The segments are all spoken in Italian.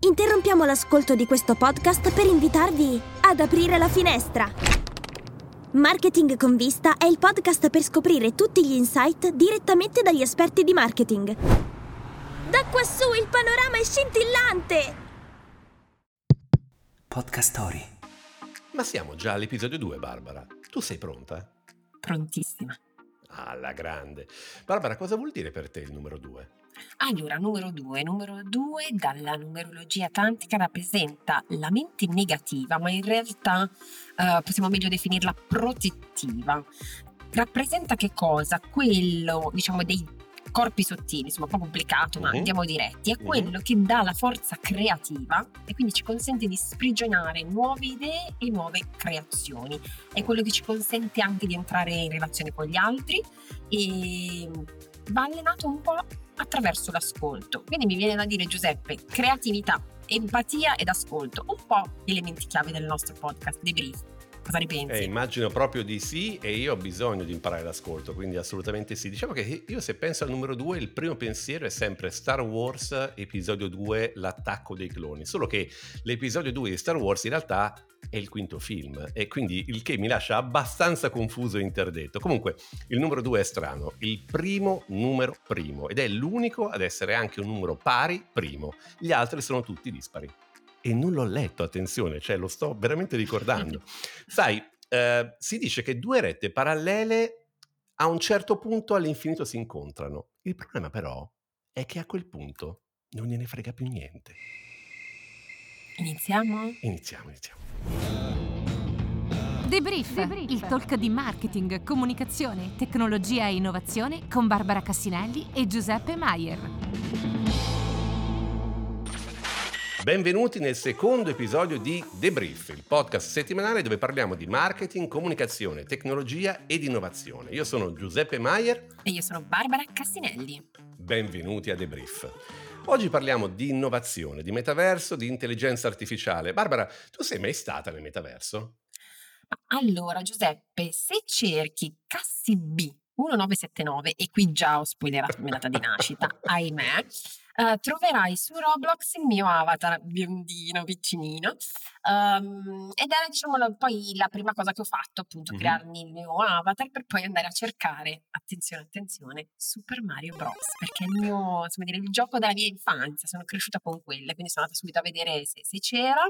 Interrompiamo l'ascolto di questo podcast per invitarvi ad aprire la finestra. Marketing con vista è il podcast per scoprire tutti gli insight direttamente dagli esperti di marketing. Da quassù il panorama è scintillante! Podcast Story. Ma siamo già all'episodio 2, Barbara. Tu sei pronta? Prontissima. Alla grande. Barbara, cosa vuol dire per te il numero 2? Allora, numero due. Numero due dalla numerologia tantrica rappresenta la mente negativa, ma in realtà eh, possiamo meglio definirla protettiva. Rappresenta che cosa? Quello, diciamo, dei corpi sottili, insomma un po' complicato, ma Mhm. andiamo diretti, è Mhm. quello che dà la forza creativa e quindi ci consente di sprigionare nuove idee e nuove creazioni. È quello che ci consente anche di entrare in relazione con gli altri e va allenato un po' attraverso l'ascolto. Quindi mi viene da dire Giuseppe, creatività, empatia ed ascolto, un po' gli elementi chiave del nostro podcast debrief. Cosa ne pensi? Eh, immagino proprio di sì e io ho bisogno di imparare l'ascolto, quindi assolutamente sì. Diciamo che io se penso al numero 2 il primo pensiero è sempre Star Wars episodio 2 l'attacco dei cloni, solo che l'episodio 2 di Star Wars in realtà è il quinto film e quindi il che mi lascia abbastanza confuso e interdetto. Comunque il numero 2 è strano, il primo numero primo ed è l'unico ad essere anche un numero pari primo, gli altri sono tutti dispari. E non l'ho letto, attenzione, cioè lo sto veramente ricordando. Sai, eh, si dice che due rette parallele a un certo punto all'infinito si incontrano. Il problema però è che a quel punto non gliene frega più niente. Iniziamo? Iniziamo, iniziamo. Debrief, il talk di marketing, comunicazione, tecnologia e innovazione con Barbara Cassinelli e Giuseppe Maier. Benvenuti nel secondo episodio di Debrief, il podcast settimanale dove parliamo di marketing, comunicazione, tecnologia ed innovazione. Io sono Giuseppe Maier, E io sono Barbara Cassinelli. benvenuti a Debrief. Oggi parliamo di innovazione, di metaverso, di intelligenza artificiale. Barbara, tu sei mai stata nel metaverso? Allora, Giuseppe, se cerchi Cassi B 1979, e qui già ho spoilerato la mia data di nascita, ahimè, eh, troverai su Roblox il mio avatar biondino, piccinino. Ehm, ed era, diciamo, la- poi la prima cosa che ho fatto, appunto, Mhm. crearmi il mio avatar per poi andare a cercare, attenzione, attenzione, Super Mario Bros. Perché è il mio, insomma, dire, il gioco della mia infanzia, sono cresciuta con quelle, quindi sono andata subito a vedere se, se c'era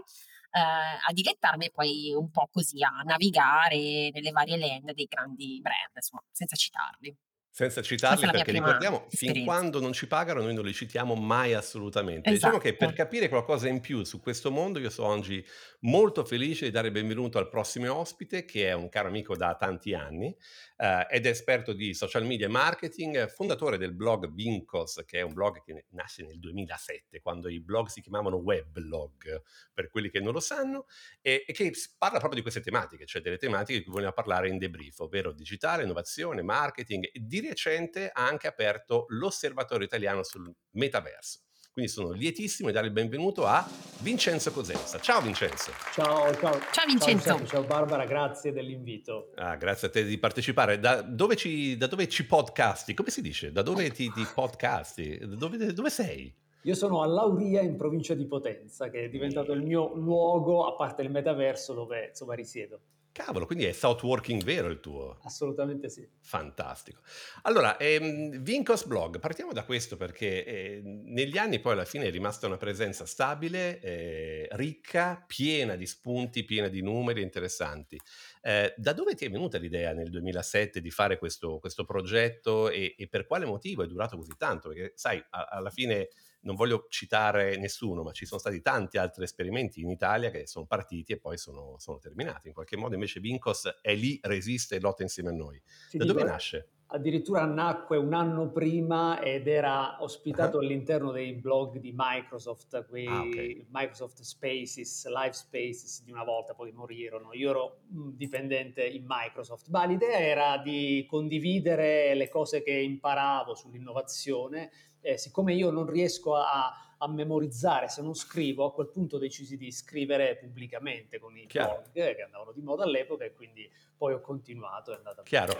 eh, a dilettarmi e poi un po' così a navigare nelle varie land dei grandi brand, insomma, senza citarli. Senza Questa citarli è la mia perché prima ricordiamo, fin esperienza. quando non ci pagano noi non li citiamo mai assolutamente. Diciamo che per Esatto. capire qualcosa in più su questo mondo io sono oggi molto felice di dare il benvenuto al prossimo ospite che è un caro amico da tanti anni eh, ed è esperto di social media e marketing, fondatore del blog Vincos che è un blog che nasce nel 2007 quando i blog si chiamavano weblog per quelli che non lo sanno e, e che s- parla proprio di queste tematiche, cioè delle tematiche di cui vogliamo parlare in debrief, ovvero digitale, innovazione, marketing e di recente ha anche aperto l'osservatorio italiano sul metaverso. Quindi sono lietissimo di dare il benvenuto a Vincenzo Cosenza. Ciao Vincenzo. Ciao, ciao. Ciao Vincenzo. Giuseppe, ciao Barbara, grazie dell'invito. Ah, grazie a te di partecipare. Da dove ci, da dove ci podcasti? Come si dice? Da dove ti, ti podcasti? Dove, dove sei? Io sono a Lauria in provincia di Potenza, che è diventato il mio luogo, a parte il metaverso, dove insomma risiedo. Cavolo, quindi è South Working vero il tuo? Assolutamente sì. Fantastico. Allora, ehm, Vincos Blog, partiamo da questo perché eh, negli anni poi alla fine è rimasta una presenza stabile, eh, ricca, piena di spunti, piena di numeri interessanti. Eh, da dove ti è venuta l'idea nel 2007 di fare questo, questo progetto e, e per quale motivo è durato così tanto? Perché sai, a- alla fine non voglio citare nessuno, ma ci sono stati tanti altri esperimenti in Italia che sono partiti e poi sono, sono terminati. In qualche modo invece Vincos è lì, resiste e lotta insieme a noi. Ti Da dico, dove nasce? Addirittura nacque un anno prima ed era ospitato Ah. all'interno dei blog di Microsoft, quei Ah, ok. Microsoft Spaces, Live Spaces di una volta, poi morirono. Io ero mm, dipendente in Microsoft, ma l'idea era di condividere le cose che imparavo sull'innovazione. Eh, siccome io non riesco a, a memorizzare se non scrivo, a quel punto decisi di scrivere pubblicamente con i Chiaro. blog eh, che andavano di moda all'epoca e quindi poi ho continuato. È andata Chiaro.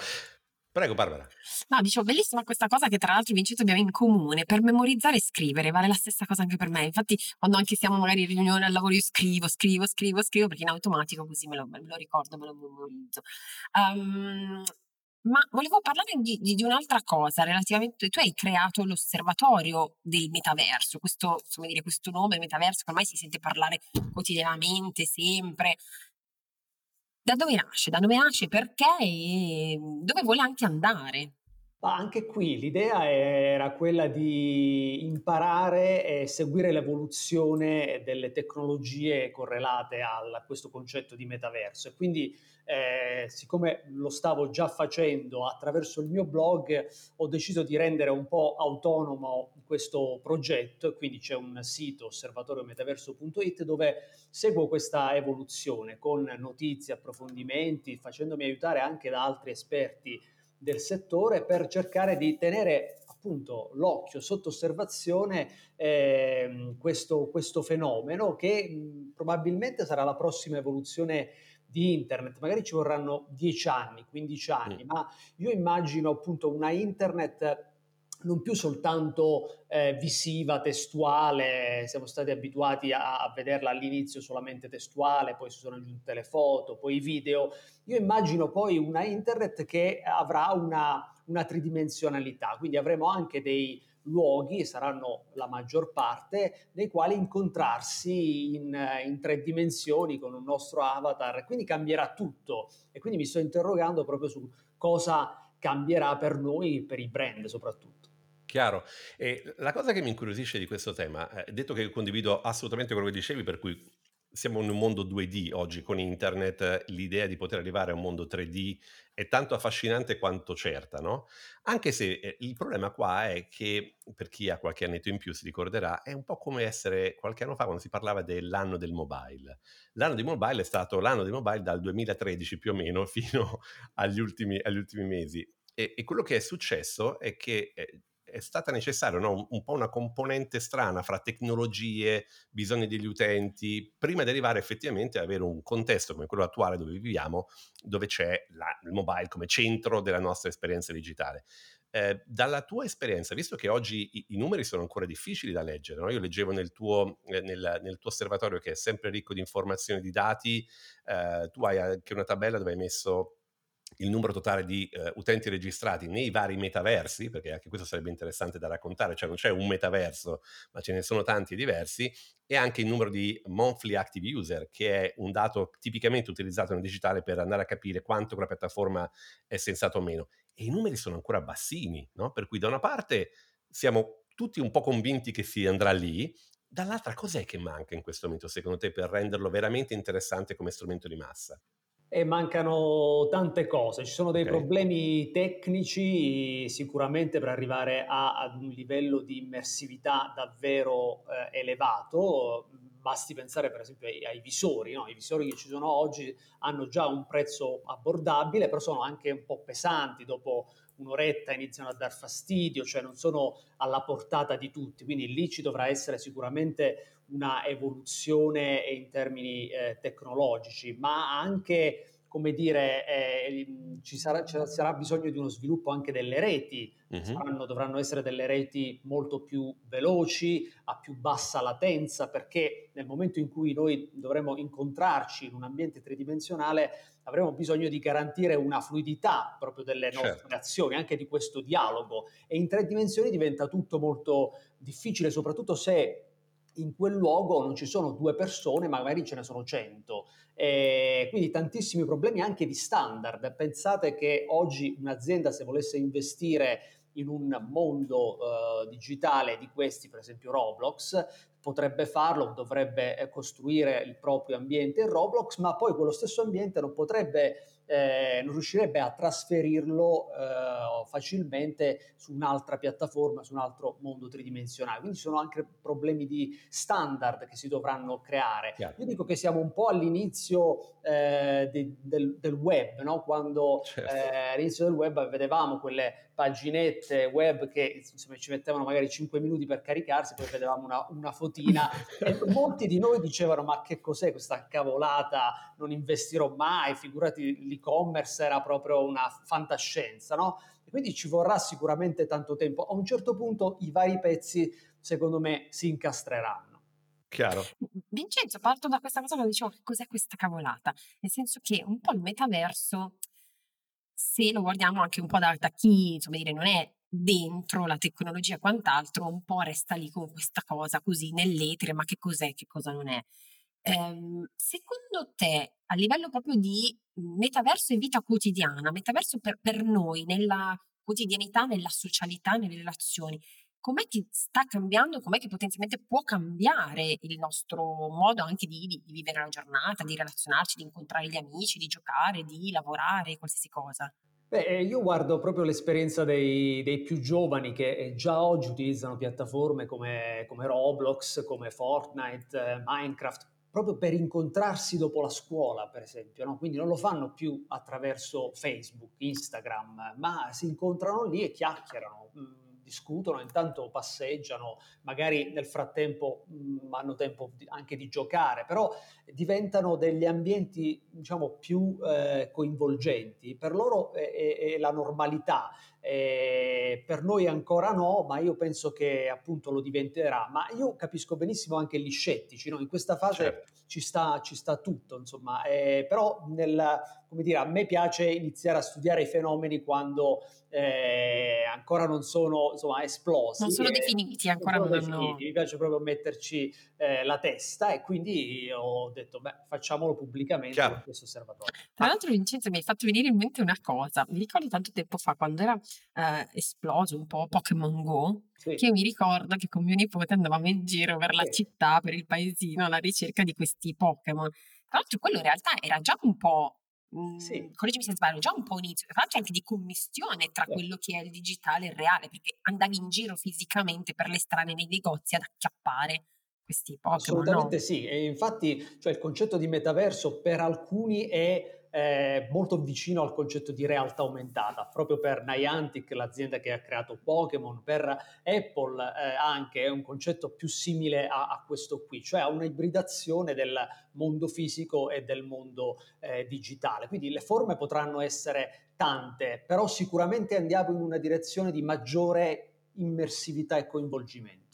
Prego Barbara. No, dicevo, bellissima questa cosa che tra l'altro Vincenzo abbiamo in comune, per memorizzare e scrivere, vale la stessa cosa anche per me. Infatti quando anche siamo magari in riunione al lavoro io scrivo, scrivo, scrivo, scrivo, perché in automatico così me lo, me lo ricordo, me lo memorizzo. Um, ma volevo parlare di, di, di, un'altra cosa relativamente. Tu hai creato l'osservatorio del metaverso, questo, dire, questo nome metaverso che ormai si sente parlare quotidianamente, sempre. Da dove nasce? Da dove nasce? Perché? E dove vuole anche andare? Ma anche qui l'idea era quella di imparare e seguire l'evoluzione delle tecnologie correlate a questo concetto di metaverso. E quindi eh, siccome lo stavo già facendo attraverso il mio blog ho deciso di rendere un po' autonomo questo progetto. E quindi c'è un sito osservatoriometaverso.it dove seguo questa evoluzione con notizie, approfondimenti, facendomi aiutare anche da altri esperti del settore per cercare di tenere appunto l'occhio sotto osservazione eh, questo, questo, fenomeno che mh, probabilmente sarà la prossima evoluzione di internet, magari ci vorranno 10 anni, 15 anni, mm. ma io immagino appunto una internet non più soltanto eh, visiva, testuale, siamo stati abituati a, a, vederla all'inizio solamente testuale, poi si sono aggiunte le foto, poi i video. Io immagino poi una internet che avrà una, una tridimensionalità, quindi avremo anche dei luoghi, saranno la maggior parte, nei quali incontrarsi in, in tre dimensioni con un nostro avatar, quindi cambierà tutto e quindi mi sto interrogando proprio su cosa cambierà per noi, per i brand soprattutto. Chiaro. E la cosa che mi incuriosisce di questo tema, eh, detto che condivido assolutamente quello che dicevi, per cui siamo in un mondo 2D oggi con internet, l'idea di poter arrivare a un mondo 3D è tanto affascinante quanto certa, no? Anche se eh, il problema qua è che, per chi ha qualche annetto in più si ricorderà, è un po' come essere qualche anno fa quando si parlava dell'anno del mobile. L'anno del mobile è stato l'anno del mobile dal 2013 più o meno fino agli ultimi, agli ultimi mesi. E, e, quello che è successo è che eh, è stata necessaria no? un, po' una componente strana fra tecnologie, bisogni degli utenti, prima di arrivare effettivamente ad avere un contesto come quello attuale dove viviamo, dove c'è la, il mobile come centro della nostra esperienza digitale. Eh, dalla tua esperienza, visto che oggi i, i, numeri sono ancora difficili da leggere, no? io leggevo nel tuo, eh, nel, nel tuo, osservatorio che è sempre ricco di informazioni, di dati, eh, tu hai anche una tabella dove hai messo il numero totale di uh, utenti registrati nei vari metaversi, perché anche questo sarebbe interessante da raccontare, cioè non c'è un metaverso, ma ce ne sono tanti diversi, e anche il numero di monthly active user, che è un dato tipicamente utilizzato nel digitale per andare a capire quanto quella piattaforma è sensata o meno. E i numeri sono ancora bassini, no? Per cui da una parte siamo tutti un po' convinti che si andrà lì, dall'altra cos'è che manca in questo momento secondo te per renderlo veramente interessante come strumento di massa? E mancano tante cose, ci sono dei okay. problemi tecnici sicuramente per arrivare a, ad un livello di immersività davvero eh, elevato. Basti pensare per esempio ai, ai visori, no? i visori che ci sono oggi hanno già un prezzo abbordabile, però sono anche un po' pesanti, dopo un'oretta iniziano a dar fastidio, cioè non sono alla portata di tutti, quindi lì ci dovrà essere sicuramente una evoluzione in termini eh, tecnologici, ma anche come dire, eh, ci, sarà, ci, sarà, bisogno di uno sviluppo anche delle reti, uh-huh. Saranno, dovranno essere delle reti molto più veloci, a più bassa latenza, perché nel momento in cui noi dovremo incontrarci in un ambiente tridimensionale avremo bisogno di garantire una fluidità proprio delle nostre certo. azioni, anche di questo dialogo. E in tre dimensioni diventa tutto molto difficile, soprattutto se in quel luogo non ci sono due persone, ma magari ce ne sono cento. Eh, quindi tantissimi problemi anche di standard. Pensate che oggi un'azienda se volesse investire in un mondo uh, digitale di questi, per esempio Roblox, potrebbe farlo, dovrebbe eh, costruire il proprio ambiente in Roblox, ma poi quello stesso ambiente non potrebbe eh, non riuscirebbe a trasferirlo eh, facilmente su un'altra piattaforma, su un altro mondo tridimensionale. Quindi ci sono anche problemi di standard che si dovranno creare. Chiaro. Io dico che siamo un po' all'inizio eh, de, del, del, web, no? quando certo. Eh, all'inizio del web vedevamo quelle paginette web che insomma, ci mettevano magari 5 minuti per caricarsi, poi vedevamo una, una fotina e molti di noi dicevano ma che cos'è questa cavolata, non investirò mai, figurati l'e-commerce era proprio una fantascienza, no? E quindi ci vorrà sicuramente tanto tempo. A un certo punto i vari pezzi, secondo me, si incastreranno. Chiaro. Vincenzo, parto da questa cosa quando dicevo che cos'è questa cavolata, nel senso che un po' il metaverso, se lo guardiamo anche un po' da, da chi insomma, dire, non è dentro la tecnologia e quant'altro, un po' resta lì con questa cosa così nell'etere, ma che cos'è, che cosa non è. Ehm, secondo te, a livello proprio di metaverso e vita quotidiana, metaverso per, per noi, nella quotidianità, nella socialità, nelle relazioni, com'è che sta cambiando, com'è che potenzialmente può cambiare il nostro modo anche di, di, di, vivere la giornata, di relazionarci, di incontrare gli amici, di giocare, di lavorare, qualsiasi cosa? Beh, eh, io guardo proprio l'esperienza dei, dei più giovani che eh, già oggi utilizzano piattaforme come, come Roblox, come Fortnite, eh, Minecraft, proprio per incontrarsi dopo la scuola, per esempio. No? Quindi non lo fanno più attraverso Facebook, Instagram, ma si incontrano lì e chiacchierano. Discutono, intanto passeggiano, magari nel frattempo mh, hanno tempo di, anche di giocare, però diventano degli ambienti diciamo più eh, coinvolgenti. Per loro è, è, è la normalità, eh, per noi ancora no, ma io penso che appunto lo diventerà. Ma io capisco benissimo anche gli scettici, no? in questa fase certo. ci, sta, ci, sta, tutto, insomma, eh, però nel, come dire, a me piace iniziare a studiare i fenomeni quando eh, ancora non sono insomma, esplosi. Non sono definiti, ancora non, sono definiti. Mi piace proprio metterci eh, la testa e quindi ho detto, beh, facciamolo pubblicamente Chiaro. questo osservatorio. Tra l'altro Vincenzo mi hai fatto venire in mente una cosa, mi ricordo tanto tempo fa quando era eh, esploso un po' Pokémon Go, sì. che mi ricordo che con mio nipote andavamo in giro per la sì. città, per il paesino, alla ricerca di questi Pokémon. Tra l'altro quello in realtà era già un po' sì. Mhmm, correggimi se sbaglio, già un po' inizio, tra l'altro anche di commissione tra sì. quello che è il digitale e il reale, perché andavi in giro fisicamente per le strade nei negozi ad acchiappare questi Pokémon. Assolutamente no? sì, e infatti cioè, il concetto di metaverso per alcuni è eh, molto vicino al concetto di realtà aumentata, proprio per Niantic, l'azienda che ha creato Pokémon, per Apple eh, anche è un concetto più simile a, a, questo qui, cioè a un'ibridazione del mondo fisico e del mondo eh, digitale. Quindi le forme potranno essere tante, però sicuramente andiamo in una direzione di maggiore immersività e coinvolgimento.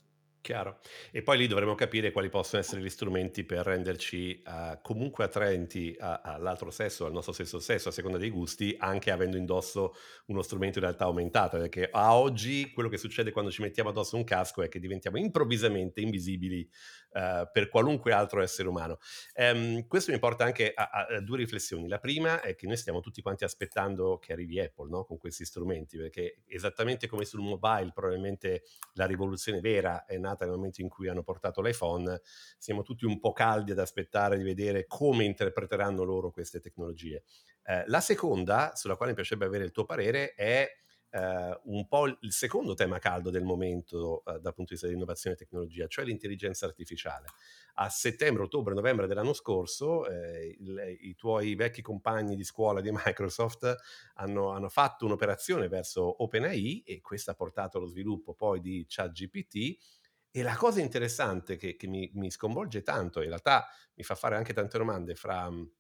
Chiaro. E poi lì dovremo capire quali possono essere gli strumenti per renderci uh, comunque attraenti a, all'altro sesso, al nostro stesso sesso, a seconda dei gusti, anche avendo indosso uno strumento in realtà aumentata, perché a oggi quello che succede quando ci mettiamo addosso un casco è che diventiamo improvvisamente invisibili uh, per qualunque altro essere umano. Um, questo mi porta anche a, a, due riflessioni. La prima è che noi stiamo tutti quanti aspettando che arrivi Apple no? con questi strumenti, perché esattamente come sul mobile probabilmente la rivoluzione vera è nata nel momento in cui hanno portato l'iPhone, siamo tutti un po' caldi ad aspettare di vedere come interpreteranno loro queste tecnologie. Eh, la seconda, sulla quale mi piacerebbe avere il tuo parere, è Uh, un po' il secondo tema caldo del momento uh, dal punto di vista di innovazione e tecnologia, cioè l'intelligenza artificiale. A settembre, ottobre, novembre dell'anno scorso eh, il, i tuoi vecchi compagni di scuola di Microsoft hanno, hanno, fatto un'operazione verso OpenAI e questa ha portato allo sviluppo poi di ChatGPT e la cosa interessante che, che mi, mi, sconvolge tanto, in realtà mi fa fare anche tante domande fra mhmm,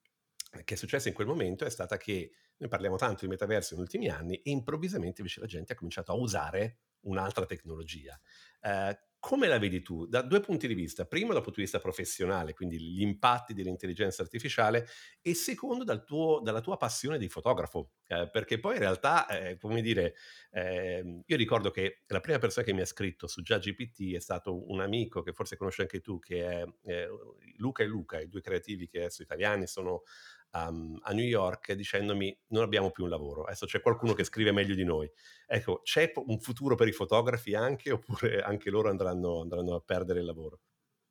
che è successo in quel momento, è stata che noi parliamo tanto di metaverso negli ultimi anni e improvvisamente invece la gente ha cominciato a usare un'altra tecnologia. Eh, come la vedi tu? Da due punti di vista. Primo dal punto di vista professionale, quindi gli impatti dell'intelligenza artificiale, e secondo dal tuo, dalla tua passione di fotografo, eh, perché poi in realtà, eh, come dire, eh, io ricordo che la prima persona che mi ha scritto su GPT è stato un amico che forse conosci anche tu, che è eh, Luca e Luca, i due creativi che adesso italiani sono um, a New York dicendomi non abbiamo più un lavoro, adesso c'è qualcuno che scrive meglio di noi. Ecco, c'è un futuro per i fotografi anche oppure anche loro andranno, andranno a perdere il lavoro?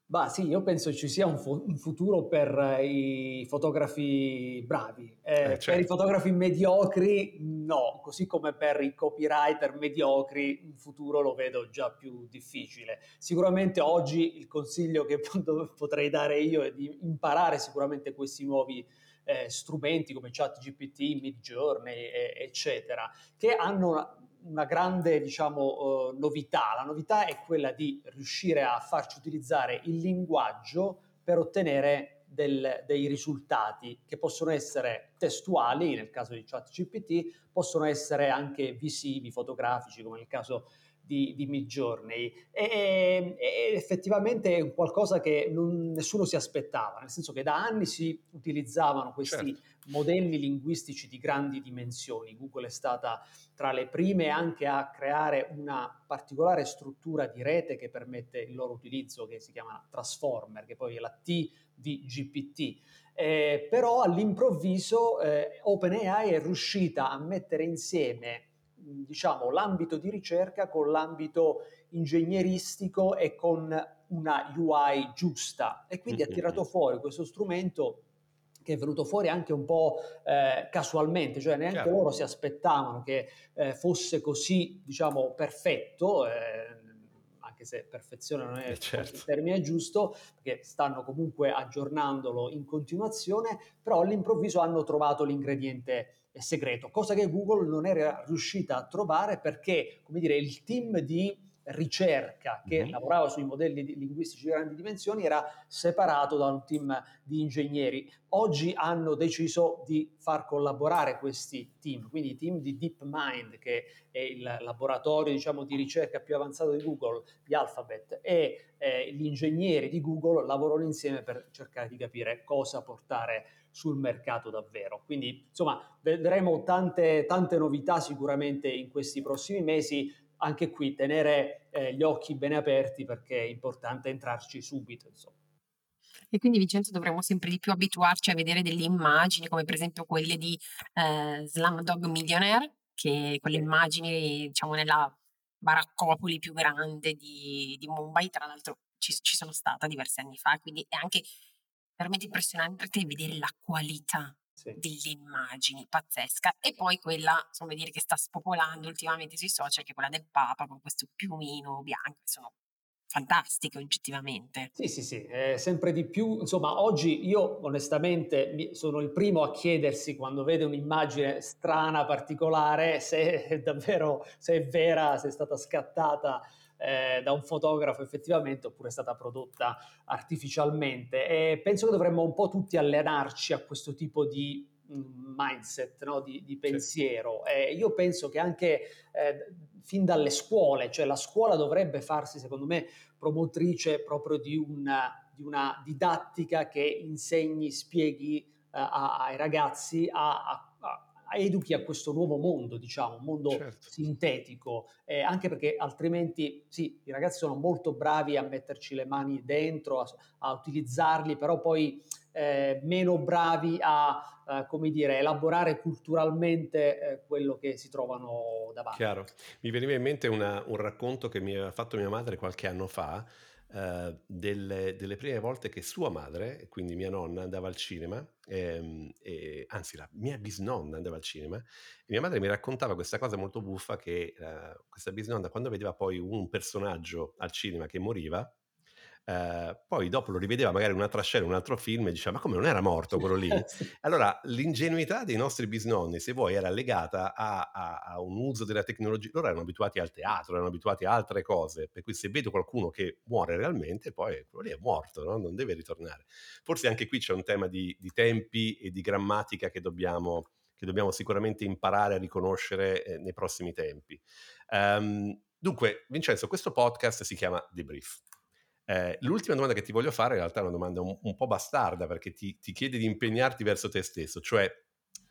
Bah sì, io penso ci sia un, fu- un futuro per i fotografi bravi. Eh, eh, certo. Per i certo. fotografi mediocri no, così come per i copywriter mediocri un futuro lo vedo già più difficile. Sicuramente oggi il consiglio che potrei dare io è di imparare sicuramente questi nuovi eh, strumenti come ChatGPT, Midjourney, eh, eccetera, che hanno una, una grande diciamo, uh, novità. La novità è quella di riuscire a farci utilizzare il linguaggio per ottenere del, dei risultati che possono essere testuali nel caso di ChatGPT, possono essere anche visivi, fotografici come nel caso di, di Midjourney e, e, effettivamente è qualcosa che non, nessuno si aspettava, nel senso che da anni si utilizzavano questi certo. modelli linguistici di grandi dimensioni. Google è stata tra le prime anche a creare una particolare struttura di rete che permette il loro utilizzo, che si chiama Transformer, che poi è la T di GPT. Eh, però all'improvviso eh, OpenAI è riuscita a mettere insieme diciamo, l'ambito di ricerca con l'ambito ingegneristico e con una UI giusta e quindi ha tirato fuori questo strumento che è venuto fuori anche un po' eh, casualmente, cioè neanche Chiaro. loro si aspettavano che eh, fosse così, diciamo, perfetto. Eh, anche se perfezione non è eh, certo. il termine giusto, perché stanno comunque aggiornandolo in continuazione, però all'improvviso hanno trovato l'ingrediente segreto, cosa che Google non era riuscita a trovare perché, come dire, il team di ricerca che mm-hmm. lavorava sui modelli linguistici di grandi dimensioni era separato da un team di ingegneri. Oggi hanno deciso di far collaborare questi team, quindi i team di DeepMind, che è il laboratorio diciamo, di ricerca più avanzato di Google, di Alphabet, e eh, gli ingegneri di Google lavorano insieme per cercare di capire cosa portare sul mercato davvero. Quindi insomma vedremo tante, tante novità sicuramente in questi prossimi mesi. Anche qui tenere eh, gli occhi bene aperti perché è importante entrarci subito. Insomma. E quindi Vincenzo dovremmo sempre di più abituarci a vedere delle immagini come per esempio quelle di eh, Slumdog Millionaire, che quelle immagini diciamo nella baraccopoli più grande di, di Mumbai, tra l'altro ci, ci, sono stata diversi anni fa, quindi è anche veramente impressionante vedere la qualità sì. delle immagini, pazzesca. E poi quella, insomma, dire che sta spopolando ultimamente sui social, che è quella del Papa con questo piumino bianco, sono fantastiche oggettivamente. Sì, sì, sì, eh, sempre di più. Insomma, oggi io onestamente sono il primo a chiedersi quando vede un'immagine strana, particolare, se è davvero, se è vera, se è stata scattata eh, da un fotografo effettivamente oppure è stata prodotta artificialmente e penso che dovremmo un po' tutti allenarci a questo tipo di mm, mindset, no? di, di, pensiero. Eh, io penso che anche eh, fin dalle scuole, cioè la scuola dovrebbe farsi, secondo me, promotrice proprio di una, di una didattica che insegni, spieghi uh, ai ragazzi a, a educhi a questo nuovo mondo, diciamo, un mondo certo. sintetico, eh, anche perché altrimenti sì, i ragazzi sono molto bravi a metterci le mani dentro, a, a utilizzarli, però poi eh, meno bravi a, eh, come dire, elaborare culturalmente eh, quello che si trovano davanti. Chiaro. Mi veniva in mente una, un racconto che mi aveva fatto mia madre qualche anno fa, Uh, delle, delle, prime volte che sua madre, quindi mia nonna, andava al cinema, ehm, e, anzi la mia bisnonna andava al cinema, e mia madre mi raccontava questa cosa molto buffa che uh, questa bisnonna quando vedeva poi un personaggio al cinema che moriva, Uh, poi dopo lo rivedeva magari un'altra scena, un altro film e diceva ma come non era morto quello lì? allora l'ingenuità dei nostri bisnonni, se vuoi, era legata a, a, a, un uso della tecnologia, loro erano abituati al teatro, erano abituati a altre cose, per cui se vedo qualcuno che muore realmente, poi quello lì è morto, no? non deve ritornare. Forse anche qui c'è un tema di, di tempi e di grammatica che dobbiamo, che dobbiamo sicuramente imparare a riconoscere eh, nei prossimi tempi. Um, dunque, Vincenzo, questo podcast si chiama Debrief. Eh, l'ultima domanda che ti voglio fare in realtà è una domanda un, un po' bastarda perché ti, ti, chiede di impegnarti verso te stesso, cioè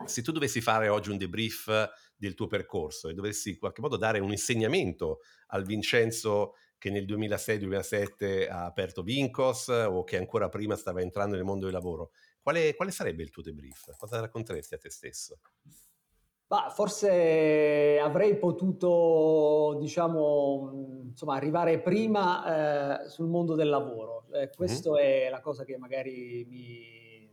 se tu dovessi fare oggi un debrief del tuo percorso e dovessi in qualche modo dare un insegnamento al Vincenzo che nel 2006-2007 ha aperto Vincos o che ancora prima stava entrando nel mondo del lavoro, quale, quale sarebbe il tuo debrief? Cosa racconteresti a te stesso? Bah, forse avrei potuto, diciamo, insomma, arrivare prima eh, sul mondo del lavoro. Eh, questa mm-hmm. è la cosa che magari mi,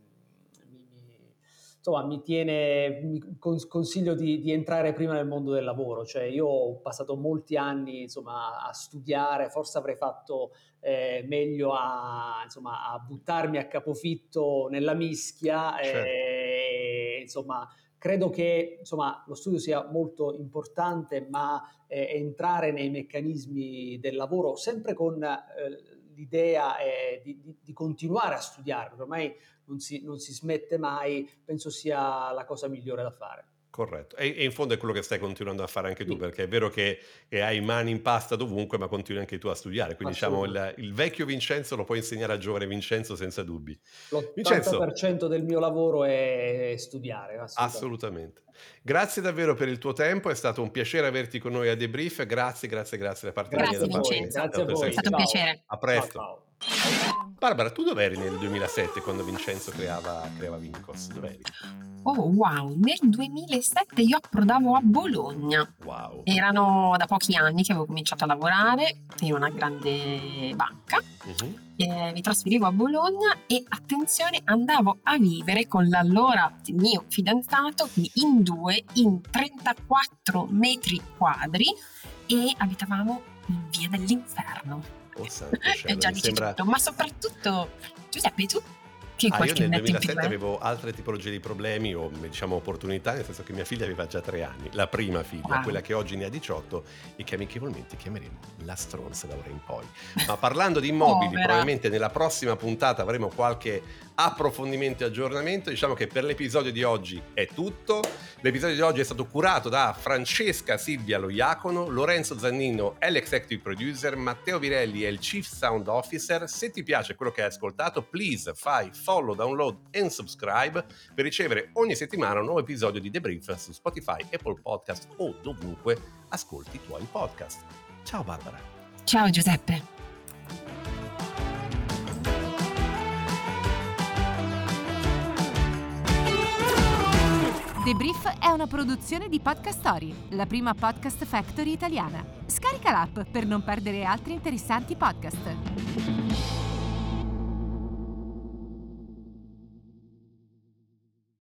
mi, mi, insomma, mi tiene, mi consiglio di, di, entrare prima nel mondo del lavoro. Cioè, io ho passato molti anni, insomma, a studiare, forse avrei fatto eh, meglio a, insomma, a buttarmi a capofitto nella mischia. Certo. E, insomma, Credo che insomma, lo studio sia molto importante, ma eh, entrare nei meccanismi del lavoro sempre con eh, l'idea è di, di, di, continuare a studiare, ormai non si, non si smette mai, penso sia la cosa migliore da fare. Corretto, e, e in fondo è quello che stai continuando a fare anche tu, perché è vero che, che hai mani in pasta dovunque, ma continui anche tu a studiare. Quindi diciamo il, il vecchio Vincenzo lo puoi insegnare al giovane Vincenzo senza dubbi. L'80% del mio lavoro è studiare. Assolutamente. assolutamente. Grazie davvero per il tuo tempo, è stato un piacere averti con noi a Debrief. Grazie, grazie, grazie da parte grazie, mia. Grazie Vincenzo, grazie a voi. È stato un piacere. A presto. Ciao, ciao. Barbara, tu dov'eri nel 2007 quando Vincenzo creava, creava Vincos? Dov'eri? Oh wow, nel 2007 io approdavo a Bologna. Wow. Erano da pochi anni che avevo cominciato a lavorare in una grande banca. Uh-huh. Eh, mi trasferivo a Bologna e attenzione andavo a vivere con l'allora mio fidanzato in due in 34 metri quadri e abitavamo in via dell'inferno. Oh, santo cielo, già sembra... ma soprattutto Giuseppe tu che ah, io nel 2007 avevo altre tipologie di problemi o diciamo opportunità, nel senso che mia figlia aveva già tre anni, la prima figlia, wow. quella che oggi ne ha 18 e che amichevolmente chiameremo la stronza da ora in poi. Ma parlando di immobili, probabilmente nella prossima puntata avremo qualche approfondimento e aggiornamento. Diciamo che per l'episodio di oggi è tutto. L'episodio di oggi è stato curato da Francesca Silvia Loiacono, Lorenzo Zannino è l'executive producer, Matteo Virelli è il chief sound officer. Se ti piace quello che hai ascoltato, please fai follow, download e subscribe per ricevere ogni settimana un nuovo episodio di The Brief su Spotify, Apple Podcast o dovunque ascolti i tuoi podcast. Ciao Barbara. Ciao Giuseppe. The Brief è una produzione di Podcast Story, la prima podcast factory italiana. Scarica l'app per non perdere altri interessanti podcast.